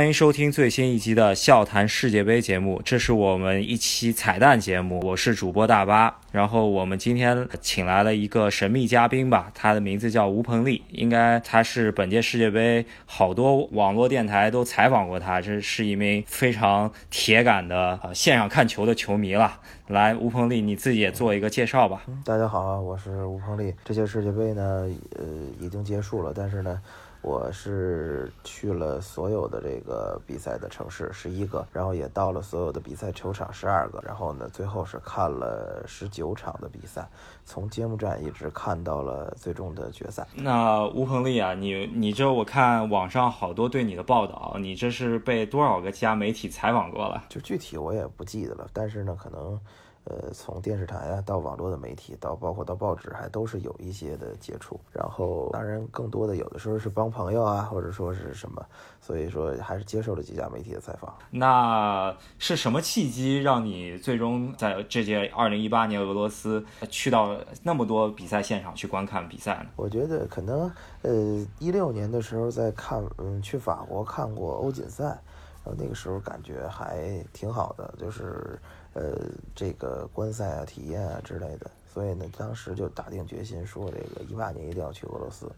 欢迎收听最新一集的《笑谈世界杯》节目，这是我们一期彩蛋节目。我是主播大巴，然后我们今天请来了一个神秘嘉宾吧，他的名字叫吴鹏丽，应该他是本届世界杯好多网络电台都采访过他，这是一名非常铁杆的呃线上看球的球迷了。来，吴鹏丽，你自己也做一个介绍吧。大家好啊，我是吴鹏丽。这届世界杯呢，呃，已经结束了，但是呢。我是去了所有的这个比赛的城市十一个，然后也到了所有的比赛球场十二个，然后呢，最后是看了十九场的比赛，从揭幕战一直看到了最终的决赛。那吴鹏丽啊，你你这我看网上好多对你的报道，你这是被多少个家媒体采访过了？就具体我也不记得了，但是呢，可能。呃，从电视台啊到网络的媒体，到包括到报纸，还都是有一些的接触。然后，当然更多的有的时候是帮朋友啊，或者说是什么，所以说还是接受了几家媒体的采访。那是什么契机让你最终在这届二零一八年俄罗斯去到那么多比赛现场去观看比赛呢？我觉得可能呃一六年的时候在看，嗯，去法国看过欧锦赛，然后那个时候感觉还挺好的，就是。呃，这个观赛啊、体验啊之类的，所以呢，当时就打定决心说，这个一八年一定要去俄罗斯。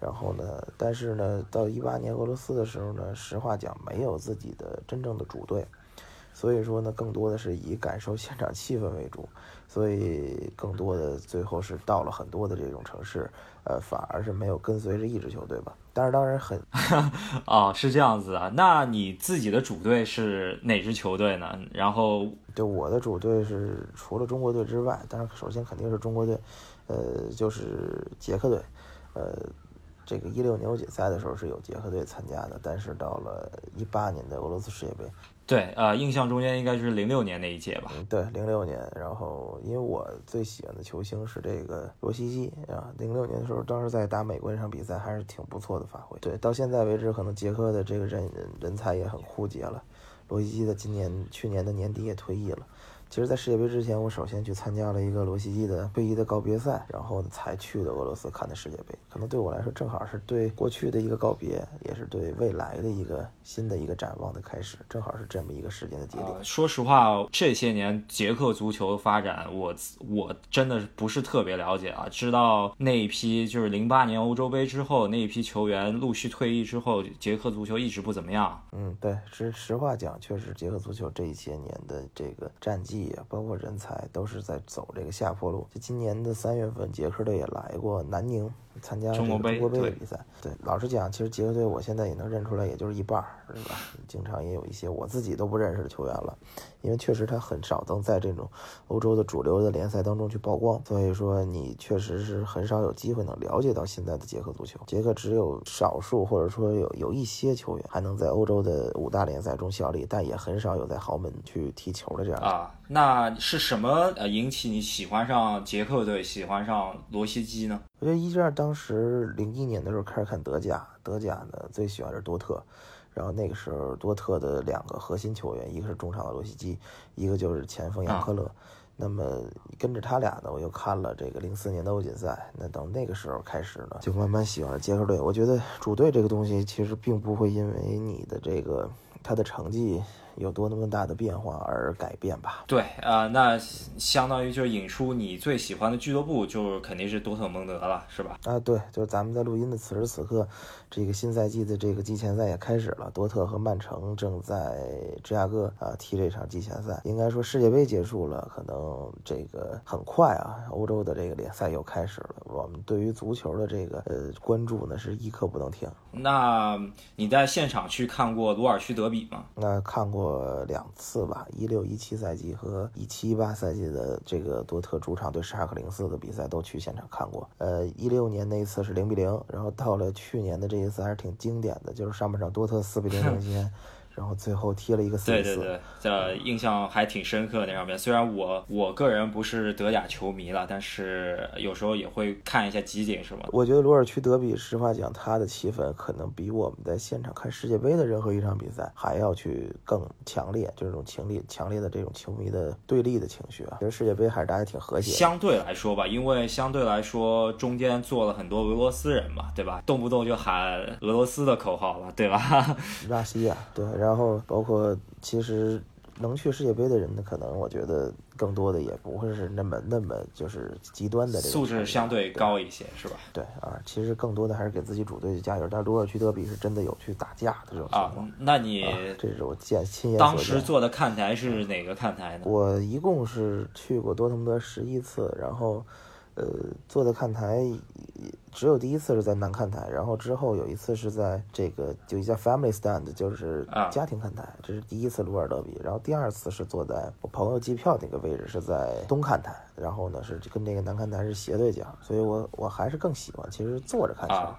然后呢，但是呢，到一八年俄罗斯的时候呢，实话讲，没有自己的真正的主队，所以说呢，更多的是以感受现场气氛为主。所以，更多的最后是到了很多的这种城市，呃，反而是没有跟随着一支球队吧。但是，当然很啊，是这样子啊。那你自己的主队是哪支球队呢？然后，对我的主队是除了中国队之外，当然首先肯定是中国队，呃，就是捷克队，呃。这个一六年欧锦赛的时候是有捷克队参加的，但是到了一八年的俄罗斯世界杯，对，呃，印象中间应该是零六年那一届吧？对，零六年。然后因为我最喜欢的球星是这个罗西基啊，零六年的时候，当时在打美国那场比赛还是挺不错的发挥。对，到现在为止，可能捷克的这个人人才也很枯竭了。罗西基的今年去年的年底也退役了。其实，在世界杯之前，我首先去参加了一个罗西基的退役的告别赛，然后才去的俄罗斯看的世界杯。可能对我来说，正好是对过去的一个告别，也是对未来的一个新的一个展望的开始，正好是这么一个时间的节点。说实话，这些年捷克足球发展，我我真的不是特别了解啊。知道那一批就是零八年欧洲杯之后那一批球员陆续退役之后，捷克足球一直不怎么样。嗯，对，实实话讲，确实捷克足球这一些年的这个战绩。包括人才都是在走这个下坡路。就今年的三月份，捷克队也来过南宁。参加中国杯的比赛，对，老实讲，其实捷克队我现在也能认出来，也就是一半儿，是吧？经常也有一些我自己都不认识的球员了，因为确实他很少能在这种欧洲的主流的联赛当中去曝光，所以说你确实是很少有机会能了解到现在的捷克足球。捷克只有少数或者说有有一些球员还能在欧洲的五大联赛中效力，但也很少有在豪门去踢球的这样啊。那是什么呃引起你喜欢上捷克队，喜欢上罗西基呢？我觉得一战当时零一年的时候开始看德甲，德甲呢最喜欢是多特，然后那个时候多特的两个核心球员，一个是中场的罗西基，一个就是前锋杨科勒。那么跟着他俩呢，我又看了这个零四年的欧锦赛。那等那个时候开始呢，就慢慢喜欢了捷克队。我觉得主队这个东西其实并不会因为你的这个他的成绩。有多那么大的变化而改变吧？对啊，那相当于就是引出你最喜欢的俱乐部，就肯定是多特蒙德了，是吧？啊，对，就是咱们在录音的此时此刻，这个新赛季的这个季前赛也开始了，多特和曼城正在芝加哥啊踢这场季前赛。应该说世界杯结束了，可能这个很快啊，欧洲的这个联赛又开始了。我们对于足球的这个呃关注呢，是一刻不能停。那你在现场去看过鲁尔区德比吗？那看过。呃，两次吧，一六一七赛季和一七一八赛季的这个多特主场对沙克零四的比赛都去现场看过。呃，一六年那一次是零比零，然后到了去年的这一次还是挺经典的，就是上半场多特四比零领先。然后最后踢了一个四对对对，这印象还挺深刻那上面。虽然我我个人不是德甲球迷了，但是有时候也会看一下集锦什么。我觉得鲁尔区德比，实话讲，他的气氛可能比我们在现场看世界杯的任何一场比赛还要去更强烈，就是这种情烈、强烈的这种球迷的对立的情绪啊。其实世界杯还是大家挺和谐。相对来说吧，因为相对来说中间坐了很多俄罗斯人嘛，对吧？动不动就喊俄罗斯的口号了，对吧？拉西亚，对，然后包括其实能去世界杯的人呢，可能我觉得更多的也不会是那么那么就是极端的这个素质相对高一些，是吧？对啊，其实更多的还是给自己主队加油。但鲁尔区德比是真的有去打架的这种情况。那你这是我见亲眼当时坐的看台是哪个看台呢？我一共是去过多特蒙德十一次，然后。呃，坐在看台，只有第一次是在南看台，然后之后有一次是在这个就叫 family stand，就是家庭看台，这是第一次鲁尔德比。然后第二次是坐在我朋友机票那个位置，是在东看台，然后呢是跟这个南看台是斜对角，所以我我还是更喜欢其实坐着看球。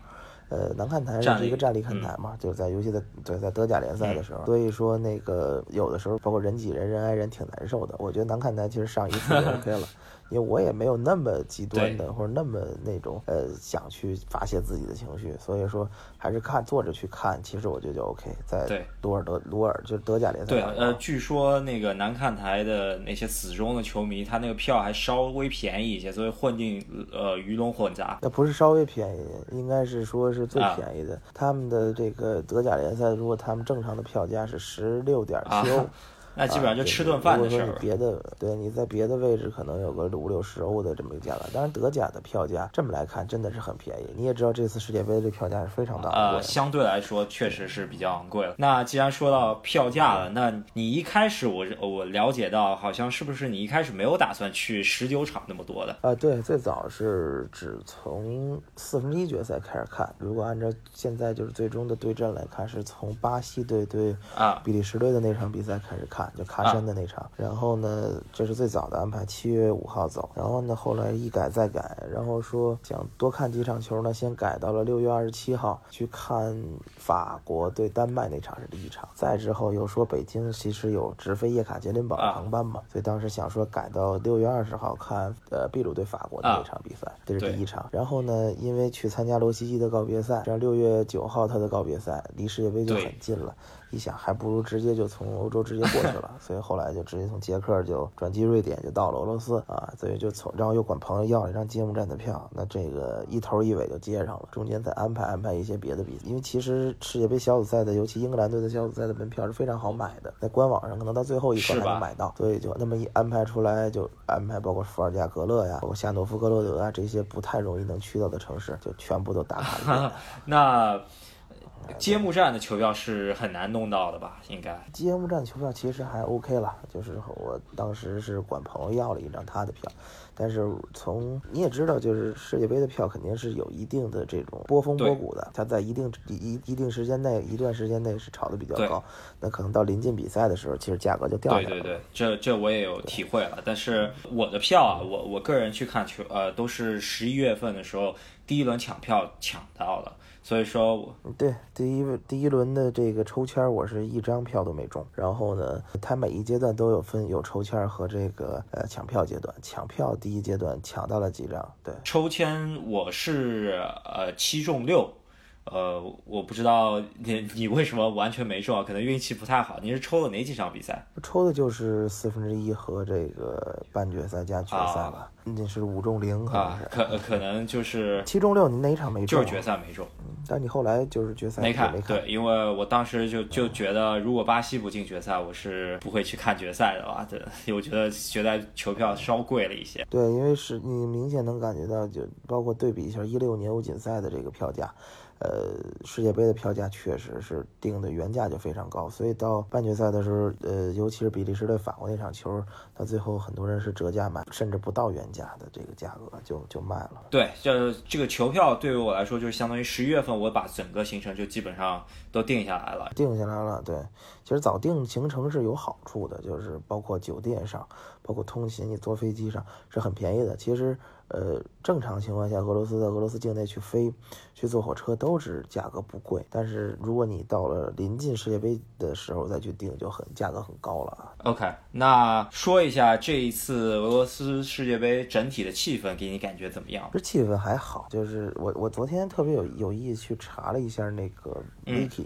呃，南看台是一个站立看台嘛，就是在尤其在对在德甲联赛的时候，所以说那个有的时候包括人挤人、人挨人挺难受的。我觉得南看台其实上一次就 OK 了。因为我也没有那么极端的，或者那么那种呃想去发泄自己的情绪，所以说还是看坐着去看，其实我觉得就 OK。在鲁尔德鲁尔就是德甲联赛。对，呃，据说那个南看台的那些死忠的球迷，他那个票还稍微便宜一些，所以混进呃鱼龙混杂。那不是稍微便宜，应该是说是最便宜的。他们的这个德甲联赛，如果他们正常的票价是十六点七欧。那基本上就吃顿饭的事儿。别的，对，你在别的位置可能有个五六十欧的这么一个价格。当然，德甲的票价这么来看真的是很便宜。你也知道，这次世界杯的票价是非常大的。呃，相对来说确实是比较昂贵了。那既然说到票价了，那你一开始我我了解到，好像是不是你一开始没有打算去十九场那么多的？啊，对，最早是只从四分之一决赛开始看。如果按照现在就是最终的对阵来看，是从巴西队对啊比利时队的那场比赛开始看。就喀山的那场，然后呢，这是最早的安排，七月五号走。然后呢，后来一改再改，然后说想多看几场球呢，先改到了六月二十七号去看法国对丹麦那场是第一场。再之后又说北京其实有直飞叶卡捷琳堡的航班嘛，所以当时想说改到六月二十号看呃秘鲁对法国的那场比赛，这是第一场。然后呢，因为去参加罗西基的告别赛，这样六月九号他的告别赛离世界杯就很近了。一想，还不如直接就从欧洲直接过去了，所以后来就直接从捷克就转机瑞典，就到了俄罗斯啊，所以就从，然后又管朋友要了一张揭幕战的票，那这个一头一尾就接上了，中间再安排安排一些别的比赛，因为其实世界杯小组赛的，尤其英格兰队的小组赛的门票是非常好买的，在官网上可能到最后一刻才能买到，所以就那么一安排出来，就安排包括伏尔加格勒呀，包括夏诺夫哥罗德啊这些不太容易能去到的城市，就全部都打卡。那。揭幕战的球票是很难弄到的吧？应该揭幕战球票其实还 OK 了，就是我当时是管朋友要了一张他的票，但是从你也知道，就是世界杯的票肯定是有一定的这种波峰波谷的，它在一定一一定时间内一段时间内是炒的比较高，那可能到临近比赛的时候，其实价格就掉下来了。对对对，这这我也有体会了。但是我的票啊，我我个人去看球，呃，都是十一月份的时候第一轮抢票抢到了。所以说，我对第一第一轮的这个抽签，我是一张票都没中。然后呢，它每一阶段都有分有抽签和这个呃抢票阶段。抢票第一阶段抢到了几张？对，抽签我是呃七中六。呃，我不知道你你为什么完全没中啊，可能运气不太好。你是抽了哪几场比赛？抽的就是四分之一和这个半决赛加决赛吧。那是五中零，可能是。可可能就是七中六，你哪场没中？就是决赛没中。但你后来就是决赛没看，对，因为我当时就就觉得，如果巴西不进决赛，我是不会去看决赛的吧？对，我觉得决赛球票稍贵了一些。对，因为是你明显能感觉到，就包括对比一下一六年欧锦赛的这个票价。呃，世界杯的票价确实是定的原价就非常高，所以到半决赛的时候，呃，尤其是比利时对法国那场球，到最后很多人是折价买，甚至不到原价的这个价格就就卖了。对，这这个球票对于我来说，就是相当于十一月份我把整个行程就基本上都定下来了。定下来了，对，其实早定行程是有好处的，就是包括酒店上，包括通勤，你坐飞机上是很便宜的。其实。呃，正常情况下，俄罗斯在俄罗斯境内去飞，去坐火车都是价格不贵。但是如果你到了临近世界杯的时候再去订，就很价格很高了啊。OK，那说一下这一次俄罗斯世界杯整体的气氛，给你感觉怎么样？这气氛还好，就是我我昨天特别有有意去查了一下那个 Wiki。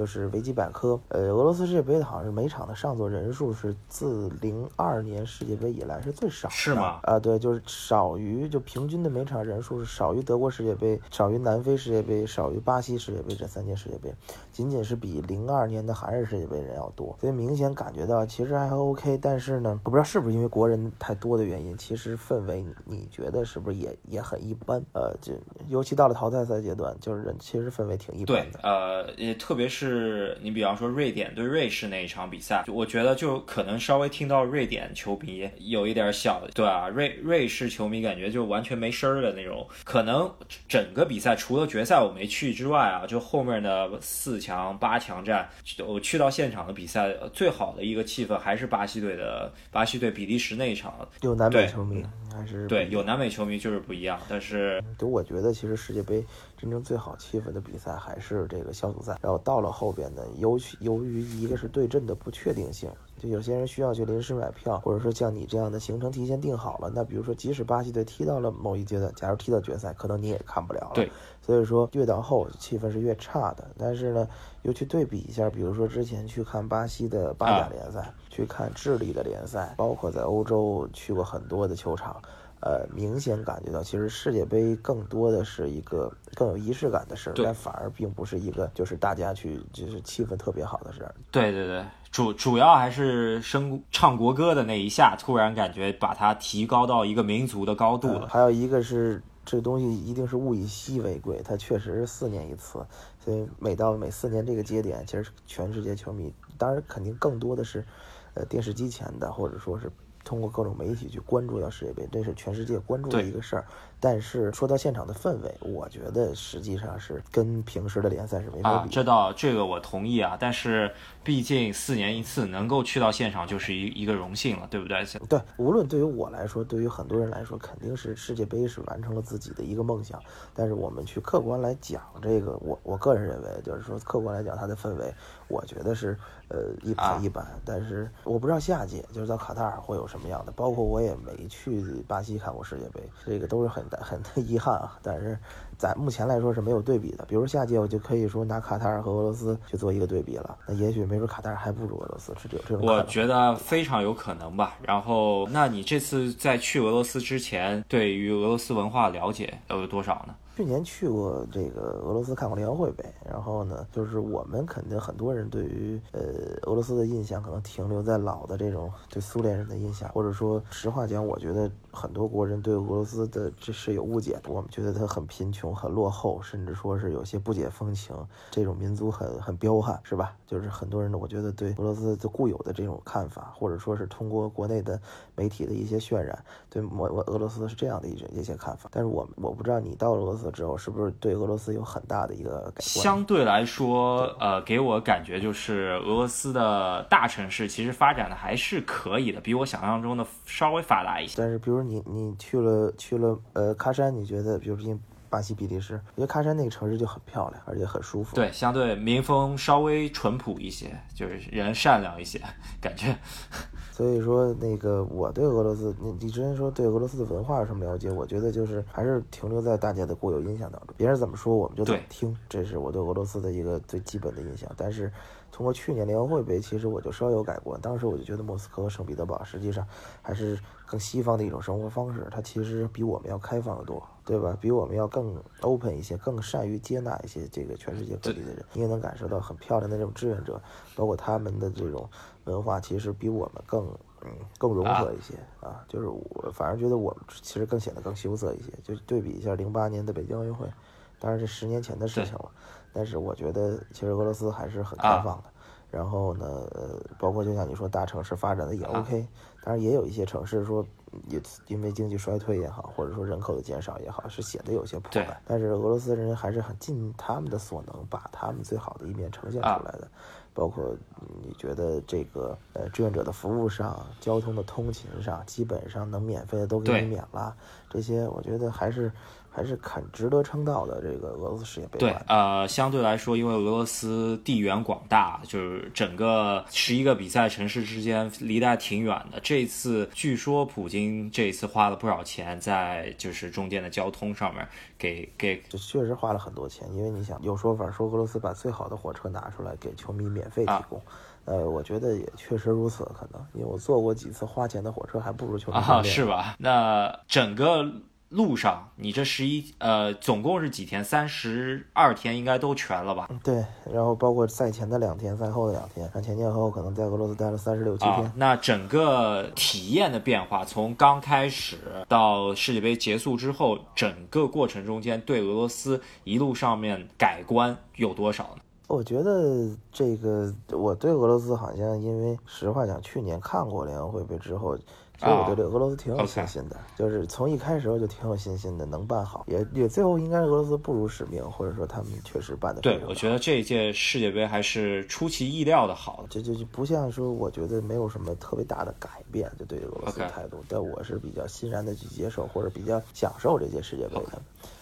就是维基百科，呃，俄罗斯世界杯的好像是每场的上座人数是自零二年世界杯以来是最少的，是吗？啊，对，就是少于就平均的每场人数是少于德国世界杯、少于南非世界杯、少于巴西世界杯这三届世界杯，仅仅是比零二年的韩日世界杯人要多，所以明显感觉到其实还 OK，但是呢，我不知道是不是因为国人太多的原因，其实氛围你觉得是不是也也很一般？呃，就尤其到了淘汰赛阶段，就是人其实氛围挺一般的。对，呃，也特别是。是你比方说瑞典对瑞士那一场比赛，我觉得就可能稍微听到瑞典球迷有一点小，对啊，瑞瑞士球迷感觉就完全没声儿的那种。可能整个比赛除了决赛我没去之外啊，就后面的四强、八强战，我去到现场的比赛，最好的一个气氛还是巴西队的巴西队比利时那一场。有南美球迷还是对有南美球迷就是不一样，但是就我觉得其实世界杯。真正最好气氛的比赛还是这个小组赛，然后到了后边呢，由由于一个是对阵的不确定性，就有些人需要去临时买票，或者说像你这样的行程提前定好了，那比如说即使巴西队踢到了某一阶段，假如踢到决赛，可能你也看不了了。对，所以说越到后气氛是越差的。但是呢，又去对比一下，比如说之前去看巴西的巴甲联赛，去看智利的联赛，包括在欧洲去过很多的球场。呃，明显感觉到，其实世界杯更多的是一个更有仪式感的事儿，但反而并不是一个就是大家去就是气氛特别好的事儿。对对对，主主要还是声唱国歌的那一下，突然感觉把它提高到一个民族的高度了。还有一个是这东西一定是物以稀为贵，它确实是四年一次，所以每到每四年这个节点，其实全世界球迷，当然肯定更多的是，呃，电视机前的或者说是。通过各种媒体去关注到世界杯，这是全世界关注的一个事儿。但是说到现场的氛围，我觉得实际上是跟平时的联赛是没法比。这倒这个我同意啊，但是毕竟四年一次，能够去到现场就是一一个荣幸了，对不对？对，无论对于我来说，对于很多人来说，肯定是世界杯是完成了自己的一个梦想。但是我们去客观来讲，这个我我个人认为，就是说客观来讲，它的氛围，我觉得是呃一般一般。但是我不知道下届就是到卡塔尔会有什么样的，包括我也没去巴西看过世界杯，这个都是很。很遗憾啊，但是在目前来说是没有对比的。比如下届我就可以说拿卡塔尔和俄罗斯去做一个对比了，那也许没准卡塔尔还不如俄罗斯，是有这种。我觉得非常有可能吧。然后，那你这次在去俄罗斯之前，对于俄罗斯文化了解有多少呢？去年去过这个俄罗斯看过联合会呗，然后呢，就是我们肯定很多人对于呃俄罗斯的印象可能停留在老的这种对苏联人的印象，或者说实话讲，我觉得很多国人对俄罗斯的这是有误解的。我们觉得他很贫穷、很落后，甚至说是有些不解风情，这种民族很很彪悍，是吧？就是很多人呢，我觉得对俄罗斯的固有的这种看法，或者说是通过国内的媒体的一些渲染，对我俄罗斯是这样的一一些看法。但是我我不知道你到俄罗斯。之后是不是对俄罗斯有很大的一个改观？相对来说，呃，给我感觉就是俄罗斯的大城市其实发展的还是可以的，比我想象中的稍微发达一些。但是，比如你你去了去了呃喀山，你觉得，比如说巴西比利时，因为喀山那个城市就很漂亮，而且很舒服。对，相对民风稍微淳朴一些，就是人善良一些，感觉。所以说，那个我对俄罗斯，你你之前说对俄罗斯的文化有什么了解？我觉得就是还是停留在大家的固有印象当中，别人怎么说我们就怎么听，这是我对俄罗斯的一个最基本的印象。但是通过去年联合会杯，其实我就稍有改观。当时我就觉得莫斯科和圣彼得堡实际上还是更西方的一种生活方式，它其实比我们要开放得多，对吧？比我们要更 open 一些，更善于接纳一些这个全世界各地的人。你也能感受到很漂亮的这种志愿者，包括他们的这种。文化其实比我们更，嗯，更融合一些啊。就是我反而觉得我们其实更显得更羞涩一些。就对比一下零八年的北京奥运会，当然这十年前的事情了。但是我觉得其实俄罗斯还是很开放的。然后呢，呃，包括就像你说，大城市发展的也 OK。当然也有一些城市说，也因为经济衰退也好，或者说人口的减少也好，是显得有些破败。但是俄罗斯人还是很尽他们的所能，把他们最好的一面呈现出来的。包括你觉得这个呃志愿者的服务上、交通的通勤上，基本上能免费的都给你免了，这些我觉得还是。还是很值得称道的这个俄罗斯世界杯。对，呃，相对来说，因为俄罗斯地缘广大，就是整个十一个比赛城市之间离得还挺远的。这次据说普京这一次花了不少钱在就是中间的交通上面，给给，这确实花了很多钱。因为你想，有说法说俄罗斯把最好的火车拿出来给球迷免费提供，呃，我觉得也确实如此可能。因为我坐过几次花钱的火车，还不如球迷啊，是吧？那整个。路上，你这十一呃，总共是几天？三十二天应该都全了吧？对，然后包括赛前的两天，赛后的两天，前前后后可能在俄罗斯待了三十六七天。那整个体验的变化，从刚开始到世界杯结束之后，整个过程中间对俄罗斯一路上面改观有多少呢？我觉得这个我对俄罗斯好像，因为实话讲，去年看过联合会杯之后。所以我对这俄罗斯挺有信心的，就是从一开始我就挺有信心的，能办好，也也最后应该是俄罗斯不辱使命，或者说他们确实办的。对，我觉得这一届世界杯还是出其意料的好，这就就不像说我觉得没有什么特别大的改变，就对俄罗斯态度，但我是比较欣然的去接受，或者比较享受这届世界杯的。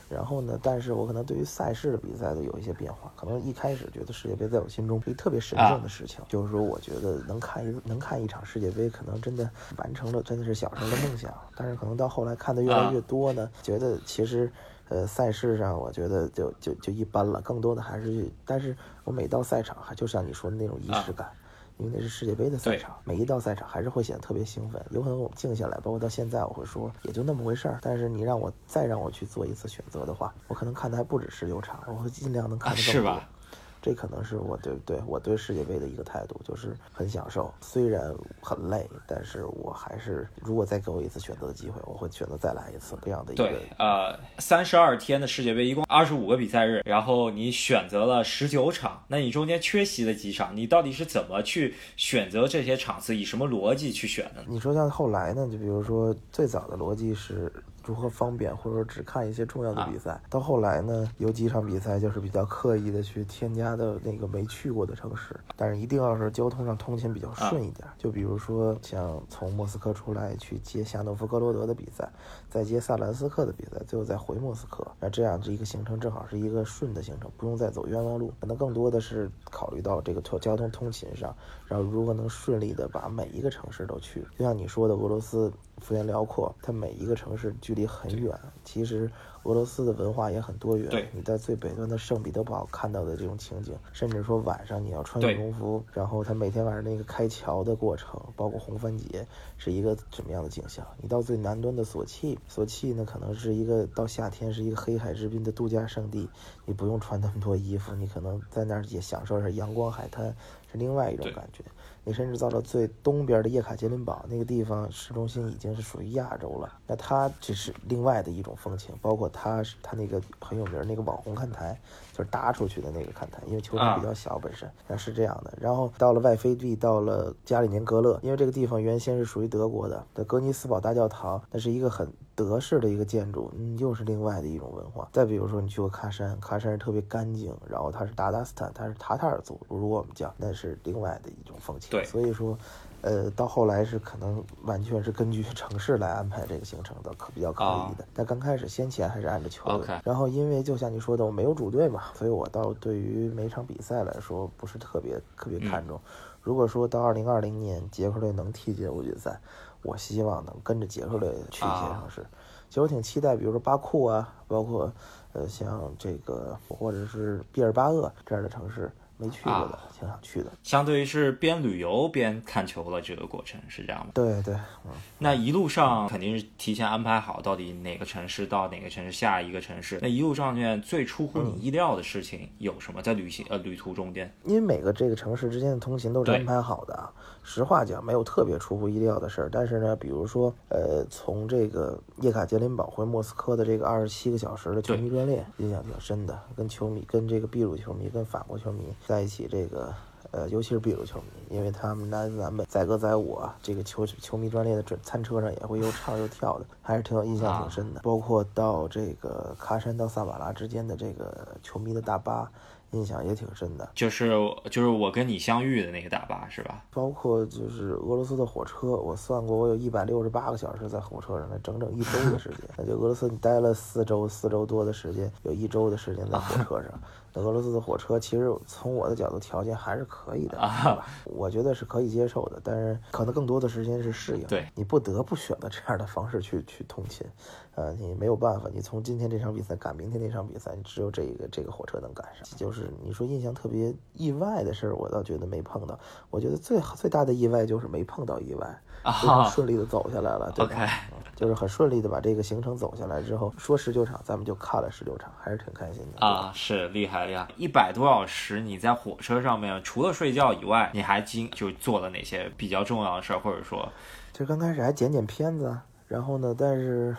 然后呢？但是我可能对于赛事的比赛的有一些变化。可能一开始觉得世界杯在我心中是一个特别神圣的事情，就是说我觉得能看一能看一场世界杯，可能真的完成了真的是小时候的梦想。但是可能到后来看的越来越多呢，觉得其实，呃，赛事上我觉得就就就一般了。更多的还是，但是我每到赛场，还就像你说的那种仪式感。因为那是世界杯的赛场，每一道赛场还是会显得特别兴奋。有可能我们静下来，包括到现在，我会说也就那么回事儿。但是你让我再让我去做一次选择的话，我可能看的还不止十六场，我会尽量能看得更多。这可能是我对不对我对世界杯的一个态度，就是很享受，虽然很累，但是我还是如果再给我一次选择的机会，我会选择再来一次这样的一个。对，呃，三十二天的世界杯一共二十五个比赛日，然后你选择了十九场，那你中间缺席了几场？你到底是怎么去选择这些场次？以什么逻辑去选的？你说像后来呢？就比如说最早的逻辑是。如何方便，或者说只看一些重要的比赛。到后来呢，有几场比赛就是比较刻意的去添加的那个没去过的城市，但是一定要是交通上通勤比较顺一点。就比如说像从莫斯科出来去接夏诺夫哥罗德的比赛，再接萨兰斯克的比赛，最后再回莫斯科。那这样这一个行程正好是一个顺的行程，不用再走冤枉路。可能更多的是考虑到这个交通通勤上，然后如何能顺利的把每一个城市都去。就像你说的，俄罗斯。幅员辽阔，它每一个城市距离很远。其实俄罗斯的文化也很多元。对，你在最北端的圣彼得堡看到的这种情景，甚至说晚上你要穿羽绒服，然后它每天晚上那个开桥的过程，包括红番节，是一个什么样的景象？你到最南端的索契，索契呢可能是一个到夏天是一个黑海之滨的度假胜地，你不用穿那么多衣服，你可能在那儿也享受着阳光海滩，是另外一种感觉。你甚至到了最东边的叶卡捷琳堡那个地方，市中心已经是属于亚洲了。那它这是另外的一种风情，包括它是它那个很有名那个网红看台，就是搭出去的那个看台，因为球场比较小本身，那是这样的。然后到了外飞地，到了加里宁格勒，因为这个地方原先是属于德国的，的格尼斯堡大教堂，那是一个很。德式的一个建筑，嗯，又是另外的一种文化。再比如说，你去过喀山，喀山是特别干净，然后它是达达斯坦，它是塔塔尔族，如果我们讲，那是另外的一种风情。对，所以说，呃，到后来是可能完全是根据城市来安排这个行程的，可比较可以的。但刚开始先前还是按照球队，然后因为就像你说的，我没有主队嘛，所以我倒对于每场比赛来说不是特别特别看重。如果说到二零二零年捷克队能踢进欧锦赛。我希望能跟着捷克队去一些城市，其实我挺期待，比如说巴库啊，包括呃像这个或者是毕尔巴鄂这样的城市。没去过的，挺想去的。相对于是边旅游边看球的这个过程，是这样吗？对对，嗯。那一路上肯定是提前安排好，到底哪个城市到哪个城市，下一个城市。那一路上面最出乎你意料的事情有什么？在旅行呃旅途中间，因为每个这个城市之间的通勤都是安排好的。实话讲，没有特别出乎意料的事儿。但是呢，比如说，呃，从这个叶卡捷琳堡回莫斯科的这个二十七个小时的球迷专列，印象挺深的。跟球迷，跟这个秘鲁球迷，跟法国球迷。在一起，这个，呃，尤其是秘鲁球迷，因为他们南南北载歌载舞啊，这个球球迷专列的准餐车上也会又唱又跳的，还是挺有印象挺深的。包括到这个喀山到萨瓦拉之间的这个球迷的大巴，印象也挺深的。就是就是我跟你相遇的那个大巴是吧？包括就是俄罗斯的火车，我算过，我有一百六十八个小时在火车上，那整整一周的时间。那就俄罗斯你待了四周，四周多的时间，有一周的时间在火车上。俄罗斯的火车其实从我的角度条件还是可以的，啊，我觉得是可以接受的，但是可能更多的时间是适应。对，你不得不选择这样的方式去去通勤，呃，你没有办法，你从今天这场比赛赶明天那场比赛，你只有这个这个火车能赶上。就是你说印象特别意外的事儿，我倒觉得没碰到。我觉得最最大的意外就是没碰到意外，啊，顺利的走下来了，对吧？就是很顺利的把这个行程走下来之后，说十九场，咱们就看了十九场，还是挺开心的啊！是厉害厉害，一百多小时你在火车上面，除了睡觉以外，你还经就做了哪些比较重要的事儿，或者说，就刚开始还剪剪片子，然后呢，但是。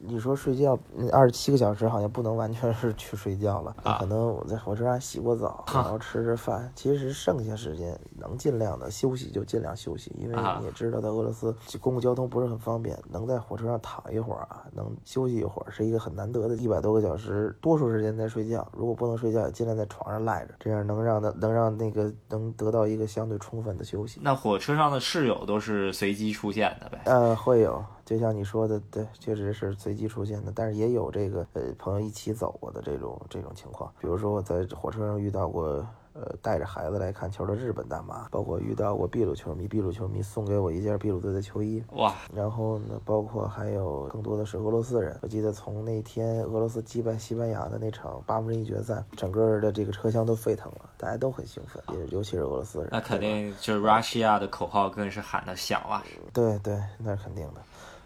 你说睡觉，二十七个小时好像不能完全是去睡觉了，可能我在火车上洗过澡，然后吃吃饭。其实剩下时间能尽量的休息就尽量休息，因为你也知道，在俄罗斯公共交通不是很方便，能在火车上躺一会儿啊，能休息一会儿，是一个很难得的。一百多个小时，多数时间在睡觉，如果不能睡觉，也尽量在床上赖着，这样能让他能让那个能得到一个相对充分的休息。那火车上的室友都是随机出现的呗？呃，会有。就像你说的，对，确实是随机出现的，但是也有这个呃朋友一起走过的这种这种情况。比如说我在火车上遇到过，呃带着孩子来看球的日本大妈，包括遇到过秘鲁球迷，秘鲁球迷送给我一件秘鲁队的球衣，哇。然后呢，包括还有更多的是俄罗斯人。我记得从那天俄罗斯击败西班牙的那场八分之一决赛，整个的这个车厢都沸腾了，大家都很兴奋，也尤其是俄罗斯人。那肯定就是 Russia 的口号更是喊的响啊。对对，那是肯定的。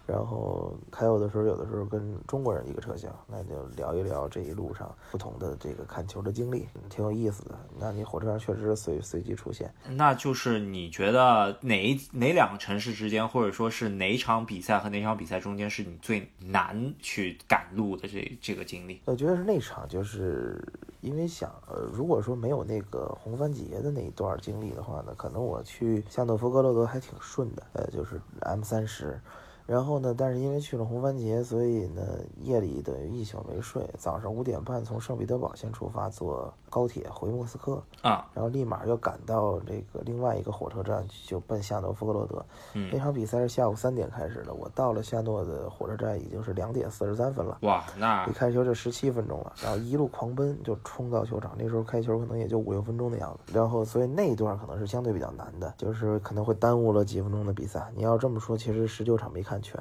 然后还有的时候，有的时候跟中国人一个车厢，那就聊一聊这一路上不同的这个看球的经历，挺有意思的。那你火车上确实是随随机出现。那就是你觉得哪哪两个城市之间，或者说是哪场比赛和哪场比赛中间，是你最难去赶路的这这个经历？我觉得是那场，就是因为想，呃，如果说没有那个红番节的那一段经历的话呢，可能我去夏诺夫哥罗德还挺顺的，呃，就是 M 三十。然后呢？但是因为去了红番茄，所以呢，夜里等于一宿没睡。早上五点半从圣彼得堡先出发，坐高铁回莫斯科啊，然后立马又赶到这个另外一个火车站，就奔夏诺夫格罗德。那场比赛是下午三点开始的，我到了夏诺的火车站已经是两点四十三分了。哇，那离开球就十七分钟了，然后一路狂奔就冲到球场。那时候开球可能也就五六分钟的样子，然后所以那一段可能是相对比较难的，就是可能会耽误了几分钟的比赛。你要这么说，其实十九场没看。全，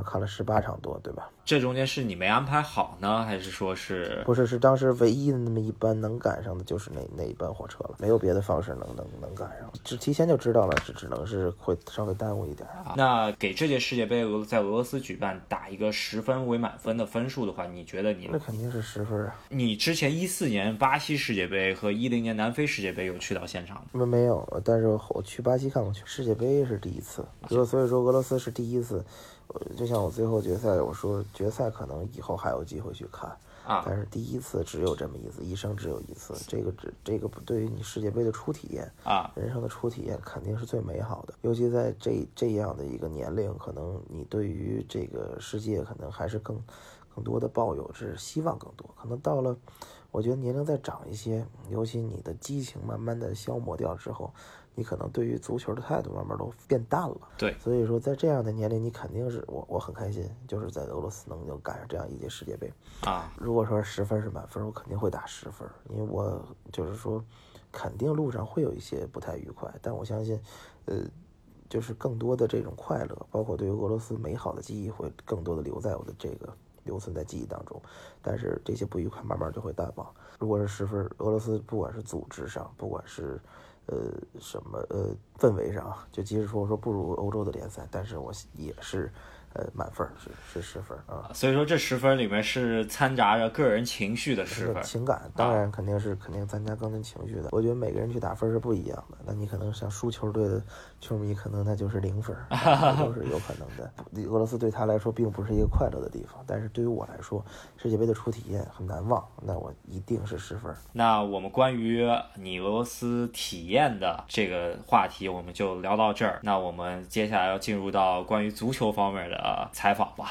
看了十八场多，对吧？这中间是你没安排好呢，还是说是？不是，是当时唯一的那么一班能赶上的，就是那那一班火车了，没有别的方式能能能赶上，只提前就知道了，只只能是会稍微耽误一点啊。那给这届世界杯俄在俄罗斯举办打一个十分为满分的分数的话，你觉得你那肯定是十分啊？你之前一四年巴西世界杯和一零年南非世界杯有去到现场吗？没没有，但是我去巴西看过去，世界杯是第一次，所所以说俄罗斯是第一次。就像我最后决赛，我说决赛可能以后还有机会去看啊，但是第一次只有这么一次，一生只有一次，这个只这个对于你世界杯的初体验啊，人生的初体验肯定是最美好的，尤其在这这样的一个年龄，可能你对于这个世界可能还是更更多的抱有是希望更多，可能到了我觉得年龄再长一些，尤其你的激情慢慢的消磨掉之后。你可能对于足球的态度慢慢都变淡了，对，所以说在这样的年龄，你肯定是我我很开心，就是在俄罗斯能够赶上这样一届世界杯啊。如果说十分是满分，我肯定会打十分，因为我就是说，肯定路上会有一些不太愉快，但我相信，呃，就是更多的这种快乐，包括对于俄罗斯美好的记忆，会更多的留在我的这个留存在记忆当中。但是这些不愉快慢慢就会淡忘。如果是十分，俄罗斯不管是组织上，不管是呃，什么呃，氛围上，就即使说说不如欧洲的联赛，但是我也是。呃，满分是是十分啊，所以说这十分里面是掺杂着个人情绪的十分，情感当然肯定是肯定参加个人情绪的。我觉得每个人去打分是不一样的，那你可能像输球队的球迷，可能那就是零分，都是有可能的。俄罗斯对他来说并不是一个快乐的地方，但是对于我来说，世界杯的初体验很难忘，那我一定是十分。那我们关于你俄罗斯体验的这个话题，我们就聊到这儿。那我们接下来要进入到关于足球方面的。呃，采访吧。